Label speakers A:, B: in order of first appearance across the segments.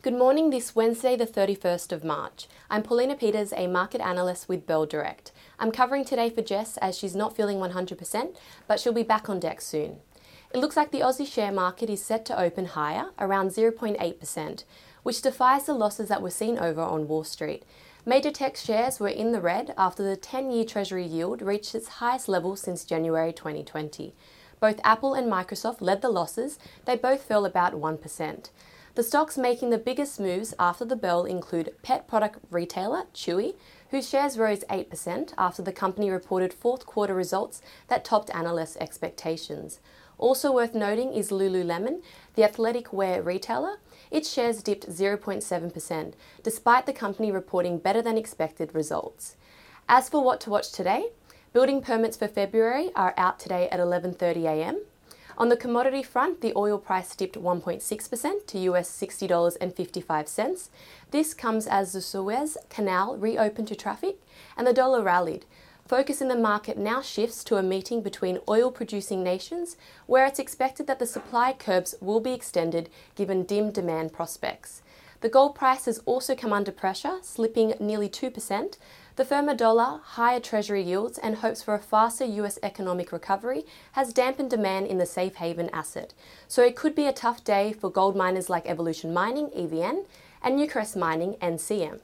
A: Good morning, this Wednesday, the 31st of March. I'm Paulina Peters, a market analyst with Bell Direct. I'm covering today for Jess as she's not feeling 100%, but she'll be back on deck soon. It looks like the Aussie share market is set to open higher, around 0.8%, which defies the losses that were seen over on Wall Street. Major tech shares were in the red after the 10 year Treasury yield reached its highest level since January 2020. Both Apple and Microsoft led the losses, they both fell about 1%. The stocks making the biggest moves after the bell include pet product retailer Chewy, whose shares rose 8% after the company reported fourth quarter results that topped analysts' expectations. Also worth noting is Lululemon, the athletic wear retailer. Its shares dipped 0.7%, despite the company reporting better than expected results. As for what to watch today, building permits for February are out today at 11:30 a.m. On the commodity front, the oil price dipped 1.6% to US $60.55. This comes as the Suez Canal reopened to traffic and the dollar rallied. Focus in the market now shifts to a meeting between oil producing nations where it's expected that the supply curbs will be extended given dim demand prospects. The gold price has also come under pressure, slipping nearly 2%. The firmer dollar, higher treasury yields, and hopes for a faster US economic recovery has dampened demand in the safe haven asset. So it could be a tough day for gold miners like Evolution Mining, EVN, and Newcrest Mining, NCM.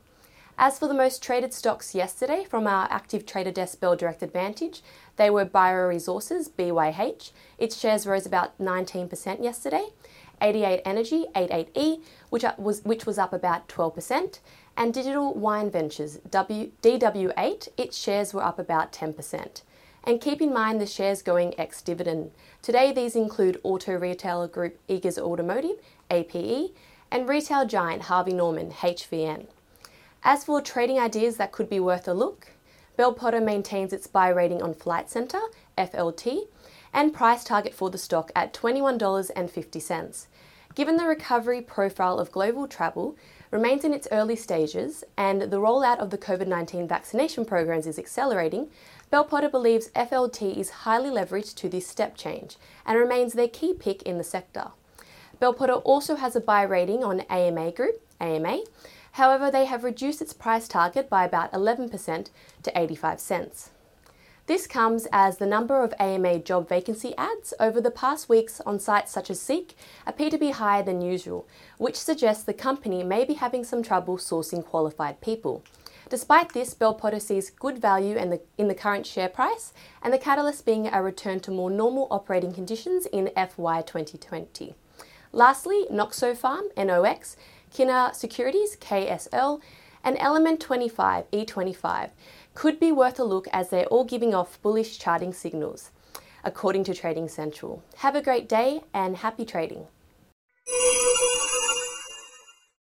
A: As for the most traded stocks yesterday from our active trader desk Bell Direct Advantage, they were Bio Resources, BYH. Its shares rose about 19% yesterday. 88 Energy, 88E, which was, which was up about 12%, and Digital Wine Ventures, w, DW8, its shares were up about 10%. And keep in mind the shares going ex dividend. Today, these include auto retailer group Eagers Automotive, APE, and retail giant Harvey Norman, HVN. As for trading ideas that could be worth a look, Bell Potter maintains its buy rating on Flight Centre, FLT, and price target for the stock at $21.50. Given the recovery profile of global travel remains in its early stages and the rollout of the COVID 19 vaccination programs is accelerating, Bell Potter believes FLT is highly leveraged to this step change and remains their key pick in the sector. Bell Potter also has a buy rating on AMA Group, AMA. However, they have reduced its price target by about 11% to 85 cents. This comes as the number of AMA job vacancy ads over the past weeks on sites such as Seek appear to be higher than usual, which suggests the company may be having some trouble sourcing qualified people. Despite this, Bell Potter sees good value in the, in the current share price, and the catalyst being a return to more normal operating conditions in FY 2020. Lastly, Noxopharm, NOX, Kina Securities, KSL, and Element 25, E25 could be worth a look as they're all giving off bullish charting signals, according to Trading Central. Have a great day and happy trading.